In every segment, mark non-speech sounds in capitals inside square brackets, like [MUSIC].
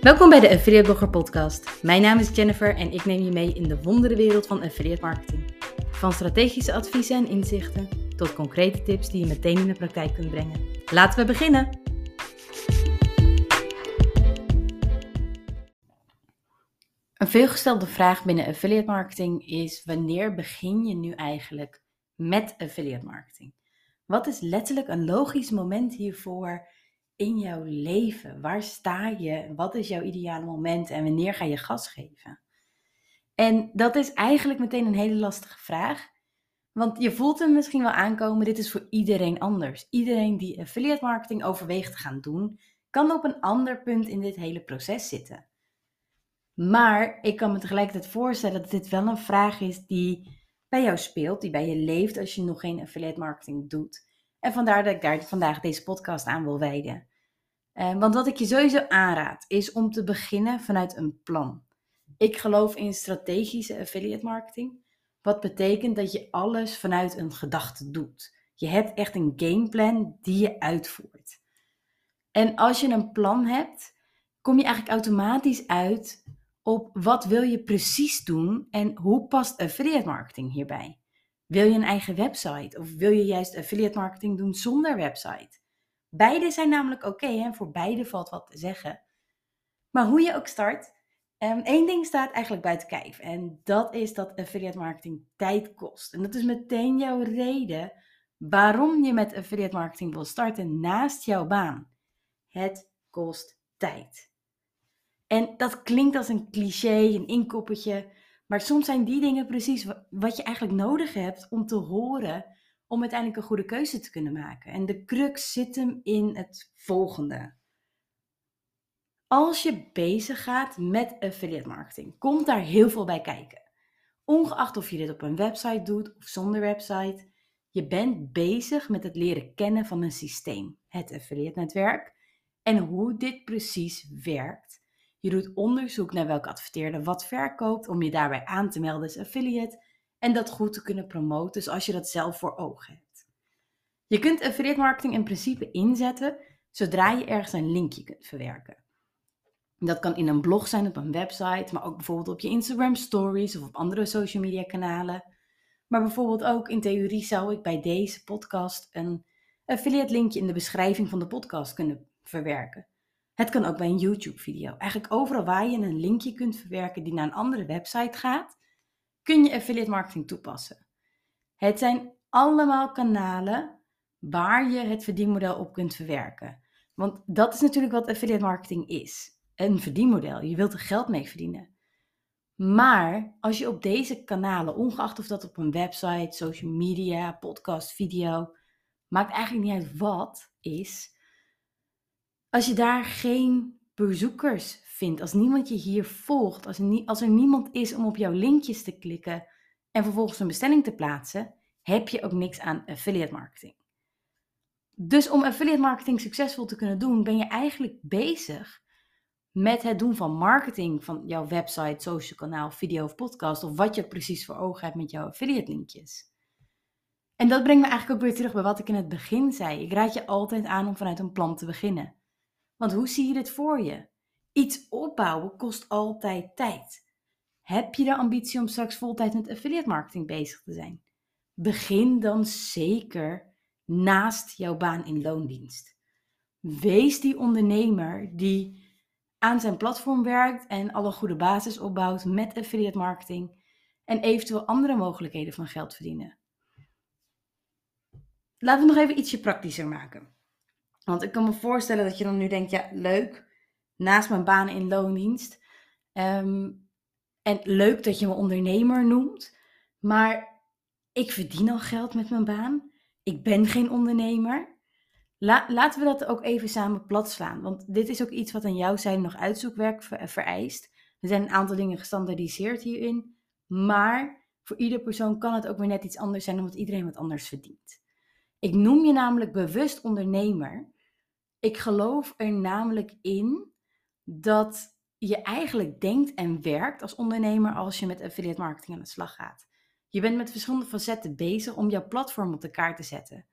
Welkom bij de Affiliate Blogger Podcast. Mijn naam is Jennifer en ik neem je mee in de wonderenwereld van affiliate marketing. Van strategische adviezen en inzichten tot concrete tips die je meteen in de praktijk kunt brengen. Laten we beginnen! Een veelgestelde vraag binnen affiliate marketing is: wanneer begin je nu eigenlijk met affiliate marketing? Wat is letterlijk een logisch moment hiervoor in jouw leven? Waar sta je? Wat is jouw ideale moment en wanneer ga je gas geven? En dat is eigenlijk meteen een hele lastige vraag. Want je voelt hem misschien wel aankomen, dit is voor iedereen anders. Iedereen die affiliate marketing overweegt te gaan doen, kan op een ander punt in dit hele proces zitten. Maar ik kan me tegelijkertijd voorstellen dat dit wel een vraag is die bij jou speelt, die bij je leeft als je nog geen affiliate marketing doet. En vandaar dat ik daar vandaag deze podcast aan wil wijden. Eh, want wat ik je sowieso aanraad, is om te beginnen vanuit een plan. Ik geloof in strategische affiliate marketing. Wat betekent dat je alles vanuit een gedachte doet. Je hebt echt een gameplan die je uitvoert. En als je een plan hebt, kom je eigenlijk automatisch uit op wat wil je precies doen en hoe past affiliate marketing hierbij. Wil je een eigen website of wil je juist affiliate marketing doen zonder website? Beide zijn namelijk oké en voor beide valt wat te zeggen. Maar hoe je ook start, um, één ding staat eigenlijk buiten kijf. En dat is dat affiliate marketing tijd kost. En dat is meteen jouw reden waarom je met affiliate marketing wil starten naast jouw baan. Het kost tijd. En dat klinkt als een cliché, een inkoppertje. Maar soms zijn die dingen precies wat je eigenlijk nodig hebt om te horen om uiteindelijk een goede keuze te kunnen maken. En de crux zit hem in het volgende. Als je bezig gaat met affiliate marketing, komt daar heel veel bij kijken. Ongeacht of je dit op een website doet of zonder website, je bent bezig met het leren kennen van een systeem, het affiliate netwerk, en hoe dit precies werkt. Je doet onderzoek naar welke adverteerder wat verkoopt om je daarbij aan te melden als affiliate en dat goed te kunnen promoten zoals je dat zelf voor ogen hebt. Je kunt affiliate marketing in principe inzetten zodra je ergens een linkje kunt verwerken. Dat kan in een blog zijn, op een website, maar ook bijvoorbeeld op je Instagram stories of op andere social media kanalen. Maar bijvoorbeeld ook in theorie zou ik bij deze podcast een affiliate linkje in de beschrijving van de podcast kunnen verwerken. Het kan ook bij een YouTube video. Eigenlijk overal waar je een linkje kunt verwerken die naar een andere website gaat, kun je affiliate marketing toepassen. Het zijn allemaal kanalen waar je het verdienmodel op kunt verwerken. Want dat is natuurlijk wat affiliate marketing is. Een verdienmodel. Je wilt er geld mee verdienen. Maar als je op deze kanalen, ongeacht of dat op een website, social media, podcast, video, maakt eigenlijk niet uit wat is. Als je daar geen bezoekers vindt, als niemand je hier volgt, als er, als er niemand is om op jouw linkjes te klikken en vervolgens een bestelling te plaatsen, heb je ook niks aan affiliate marketing. Dus om affiliate marketing succesvol te kunnen doen, ben je eigenlijk bezig met het doen van marketing van jouw website, social kanaal, video of podcast, of wat je precies voor ogen hebt met jouw affiliate linkjes. En dat brengt me eigenlijk ook weer terug bij wat ik in het begin zei. Ik raad je altijd aan om vanuit een plan te beginnen. Want hoe zie je dit voor je? Iets opbouwen kost altijd tijd. Heb je de ambitie om straks voltijd met affiliate marketing bezig te zijn? Begin dan zeker naast jouw baan in loondienst. Wees die ondernemer die aan zijn platform werkt en al een goede basis opbouwt met affiliate marketing en eventueel andere mogelijkheden van geld verdienen. Laten we nog even ietsje praktischer maken. Want ik kan me voorstellen dat je dan nu denkt, ja, leuk, naast mijn baan in loondienst. Ehm, en leuk dat je me ondernemer noemt, maar ik verdien al geld met mijn baan. Ik ben geen ondernemer. laten we dat ook even samen plat slaan, want dit is ook iets wat aan jouw zijde nog uitzoekwerk vereist. Er zijn een aantal dingen gestandardiseerd hierin, maar voor ieder persoon kan het ook weer net iets anders zijn, omdat iedereen wat anders verdient. Ik noem je namelijk bewust ondernemer. Ik geloof er namelijk in dat je eigenlijk denkt en werkt als ondernemer als je met affiliate marketing aan de slag gaat. Je bent met verschillende facetten bezig om jouw platform op de kaart te zetten.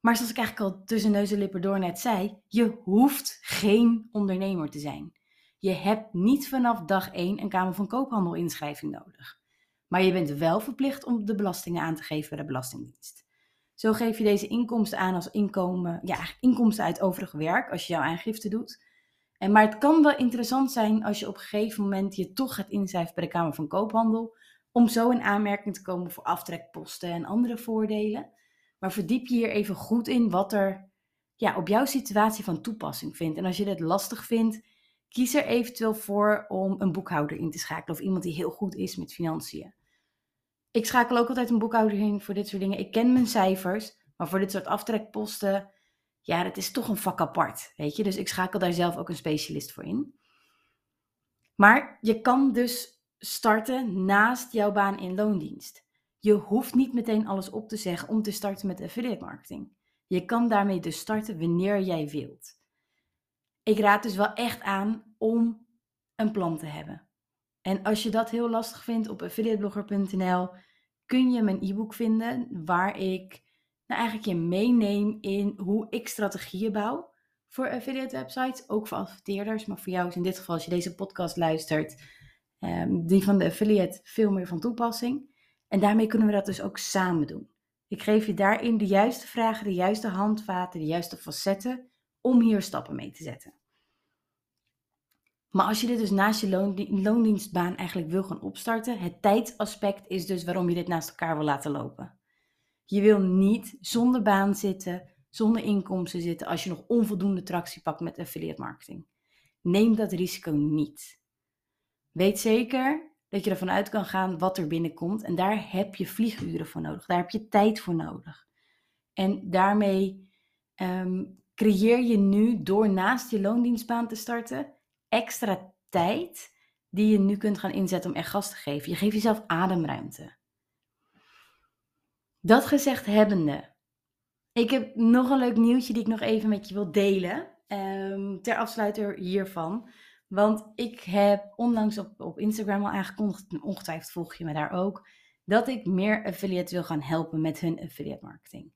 Maar zoals ik eigenlijk al tussen neus en lippen door net zei, je hoeft geen ondernemer te zijn. Je hebt niet vanaf dag 1 een Kamer van Koophandel inschrijving nodig. Maar je bent wel verplicht om de belastingen aan te geven bij de Belastingdienst. Zo geef je deze inkomsten aan als inkomen, ja, inkomsten uit overig werk als je jouw aangifte doet. Maar het kan wel interessant zijn als je op een gegeven moment je toch gaat inschrijven bij de Kamer van Koophandel, om zo in aanmerking te komen voor aftrekposten en andere voordelen. Maar verdiep je hier even goed in wat er ja, op jouw situatie van toepassing vindt. En als je dit lastig vindt, kies er eventueel voor om een boekhouder in te schakelen of iemand die heel goed is met financiën. Ik schakel ook altijd een boekhouder in voor dit soort dingen. Ik ken mijn cijfers, maar voor dit soort aftrekposten, ja, dat is toch een vak apart, weet je. Dus ik schakel daar zelf ook een specialist voor in. Maar je kan dus starten naast jouw baan in loondienst. Je hoeft niet meteen alles op te zeggen om te starten met affiliate marketing. Je kan daarmee dus starten wanneer jij wilt. Ik raad dus wel echt aan om een plan te hebben. En als je dat heel lastig vindt op affiliateblogger.nl kun je mijn e-book vinden waar ik nou eigenlijk je meeneem in hoe ik strategieën bouw voor affiliate websites, ook voor adverteerders, maar voor jou is in dit geval als je deze podcast luistert, um, die van de affiliate veel meer van toepassing. En daarmee kunnen we dat dus ook samen doen. Ik geef je daarin de juiste vragen, de juiste handvaten, de juiste facetten om hier stappen mee te zetten. Maar als je dit dus naast je loondienstbaan eigenlijk wil gaan opstarten, het tijdsaspect is dus waarom je dit naast elkaar wil laten lopen. Je wil niet zonder baan zitten, zonder inkomsten zitten als je nog onvoldoende tractie pakt met affiliate marketing. Neem dat risico niet. Weet zeker dat je ervan uit kan gaan wat er binnenkomt en daar heb je vlieguren voor nodig, daar heb je tijd voor nodig. En daarmee ehm, creëer je nu door naast je loondienstbaan te starten extra tijd die je nu kunt gaan inzetten om echt gas te geven. Je geeft jezelf ademruimte. Dat gezegd hebbende, ik heb nog een leuk nieuwtje die ik nog even met je wil delen. Um, ter afsluiter hiervan. Want ik heb onlangs op, op Instagram al aangekondigd, ongetwijfeld volg je me daar ook, dat ik meer affiliates wil gaan helpen met hun affiliate marketing.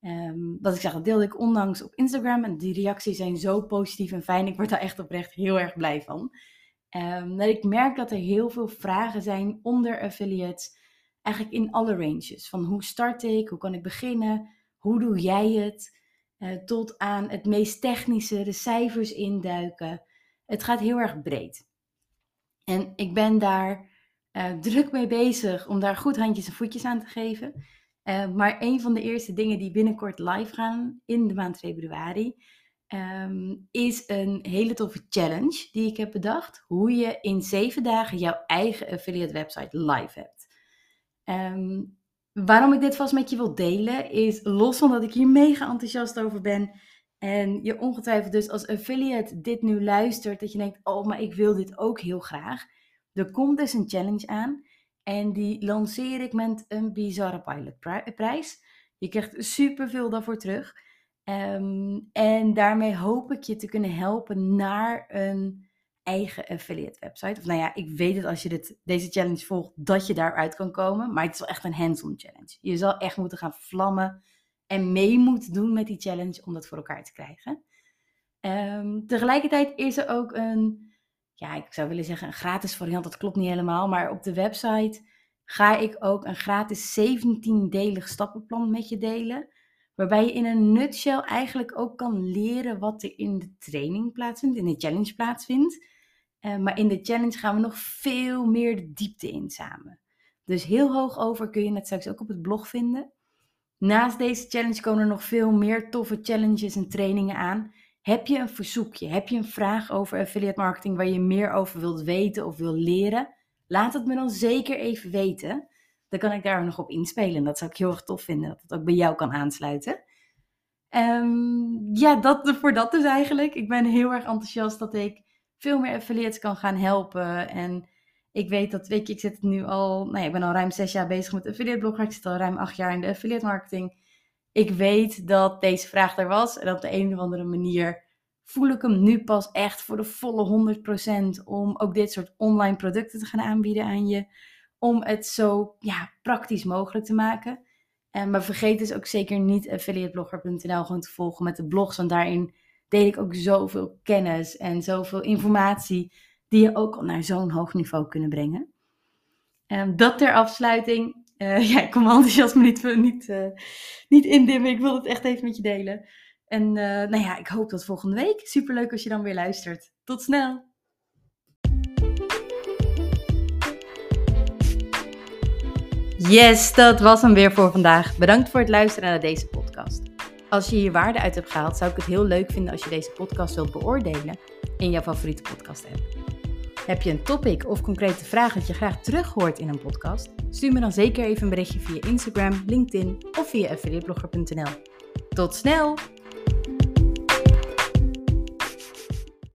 Um, wat ik zeg, dat deelde ik onlangs op Instagram en die reacties zijn zo positief en fijn. Ik word daar echt oprecht heel erg blij van. Um, ik merk dat er heel veel vragen zijn onder affiliates, eigenlijk in alle ranges. Van hoe start ik, hoe kan ik beginnen, hoe doe jij het, uh, tot aan het meest technische, de cijfers induiken. Het gaat heel erg breed. En ik ben daar uh, [LAUGHS] druk mee bezig om daar goed handjes en voetjes aan te geven. Uh, maar een van de eerste dingen die binnenkort live gaan in de maand februari, um, is een hele toffe challenge die ik heb bedacht. Hoe je in zeven dagen jouw eigen affiliate website live hebt. Um, waarom ik dit vast met je wil delen, is los van dat ik hier mega enthousiast over ben. En je ongetwijfeld dus als affiliate dit nu luistert, dat je denkt, oh, maar ik wil dit ook heel graag. Er komt dus een challenge aan. En die lanceer ik met een bizarre pilotprijs. Je krijgt superveel daarvoor terug. Um, en daarmee hoop ik je te kunnen helpen naar een eigen affiliate website. Of nou ja, ik weet het als je dit, deze challenge volgt, dat je daaruit kan komen. Maar het is wel echt een hands-on challenge. Je zal echt moeten gaan vlammen en mee moeten doen met die challenge om dat voor elkaar te krijgen. Um, tegelijkertijd is er ook een ja, ik zou willen zeggen een gratis variant, dat klopt niet helemaal. Maar op de website ga ik ook een gratis 17-delig stappenplan met je delen. Waarbij je in een nutshell eigenlijk ook kan leren wat er in de training plaatsvindt, in de challenge plaatsvindt. Uh, maar in de challenge gaan we nog veel meer de diepte in samen. Dus heel hoog over kun je het straks ook op het blog vinden. Naast deze challenge komen er nog veel meer toffe challenges en trainingen aan. Heb je een verzoekje? Heb je een vraag over affiliate marketing waar je meer over wilt weten of wil leren? Laat het me dan zeker even weten. Dan kan ik daar nog op inspelen. Dat zou ik heel erg tof vinden, dat het ook bij jou kan aansluiten. Um, ja, dat, voor dat dus eigenlijk. Ik ben heel erg enthousiast dat ik veel meer affiliates kan gaan helpen. En ik weet dat, weet ik zit nu al, nou ja, ik ben al ruim zes jaar bezig met affiliate blogger. Ik zit al ruim acht jaar in de affiliate marketing ik weet dat deze vraag er was. En op de een of andere manier voel ik hem nu pas echt voor de volle 100% om ook dit soort online producten te gaan aanbieden aan je. Om het zo ja, praktisch mogelijk te maken. En, maar vergeet dus ook zeker niet affiliateblogger.nl gewoon te volgen met de blogs. Want daarin deel ik ook zoveel kennis en zoveel informatie. die je ook naar zo'n hoog niveau kunnen brengen. Um, dat ter afsluiting. Uh, [LAUGHS] ja, ik kom mijn enthousiasme niet, niet, uh, niet indimmen. Ik wil het echt even met je delen. En nou ja, ik hoop tot volgende week. Superleuk als je dan weer luistert. Tot snel! Yes, dat was hem weer voor vandaag. Bedankt voor het luisteren naar deze podcast. Als je hier waarde uit hebt gehaald, zou ik het heel leuk vinden als je deze podcast wilt beoordelen in jouw favoriete podcast app. Heb je een topic of concrete vraag dat je graag terug hoort in een podcast? Stuur me dan zeker even een berichtje via Instagram, LinkedIn of via affiliateblogger.nl. Tot snel!